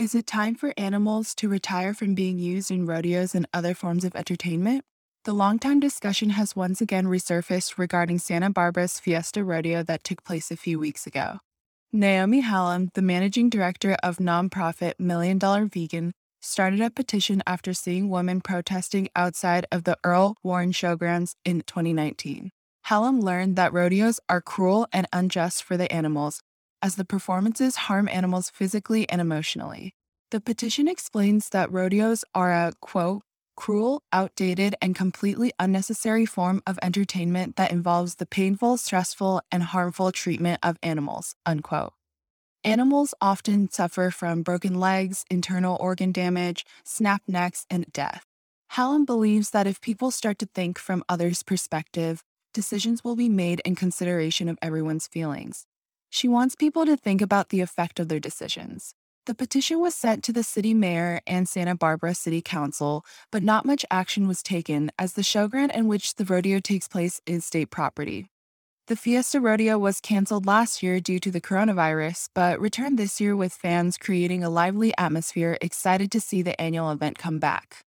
Is it time for animals to retire from being used in rodeos and other forms of entertainment? The longtime discussion has once again resurfaced regarding Santa Barbara's Fiesta Rodeo that took place a few weeks ago. Naomi Hallam, the managing director of nonprofit Million Dollar Vegan, started a petition after seeing women protesting outside of the Earl Warren Showgrounds in 2019. Hallam learned that rodeos are cruel and unjust for the animals, as the performances harm animals physically and emotionally. The petition explains that rodeos are a, quote, cruel, outdated, and completely unnecessary form of entertainment that involves the painful, stressful, and harmful treatment of animals. Unquote. Animals often suffer from broken legs, internal organ damage, snapped necks, and death. Hallam believes that if people start to think from others' perspective, decisions will be made in consideration of everyone's feelings. She wants people to think about the effect of their decisions. The petition was sent to the city mayor and Santa Barbara City Council, but not much action was taken as the showground in which the rodeo takes place is state property. The Fiesta Rodeo was canceled last year due to the coronavirus, but returned this year with fans creating a lively atmosphere excited to see the annual event come back.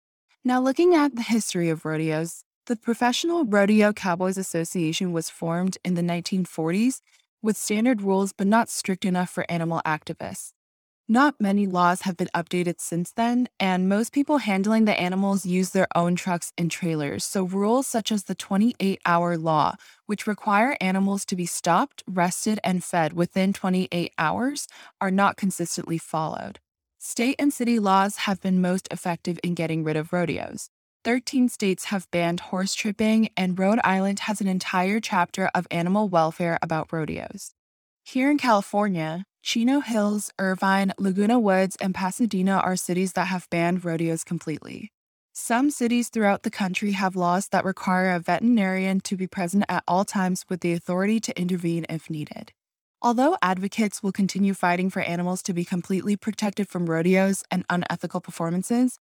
Now, looking at the history of rodeos, the Professional Rodeo Cowboys Association was formed in the 1940s with standard rules but not strict enough for animal activists. Not many laws have been updated since then, and most people handling the animals use their own trucks and trailers. So, rules such as the 28 hour law, which require animals to be stopped, rested, and fed within 28 hours, are not consistently followed. State and city laws have been most effective in getting rid of rodeos. 13 states have banned horse tripping, and Rhode Island has an entire chapter of animal welfare about rodeos. Here in California, Chino Hills, Irvine, Laguna Woods, and Pasadena are cities that have banned rodeos completely. Some cities throughout the country have laws that require a veterinarian to be present at all times with the authority to intervene if needed. Although advocates will continue fighting for animals to be completely protected from rodeos and unethical performances,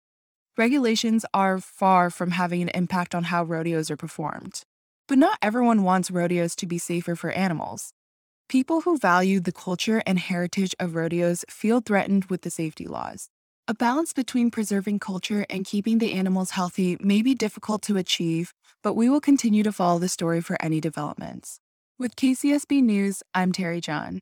regulations are far from having an impact on how rodeos are performed. But not everyone wants rodeos to be safer for animals. People who value the culture and heritage of rodeos feel threatened with the safety laws. A balance between preserving culture and keeping the animals healthy may be difficult to achieve, but we will continue to follow the story for any developments. With KCSB News, I'm Terry John.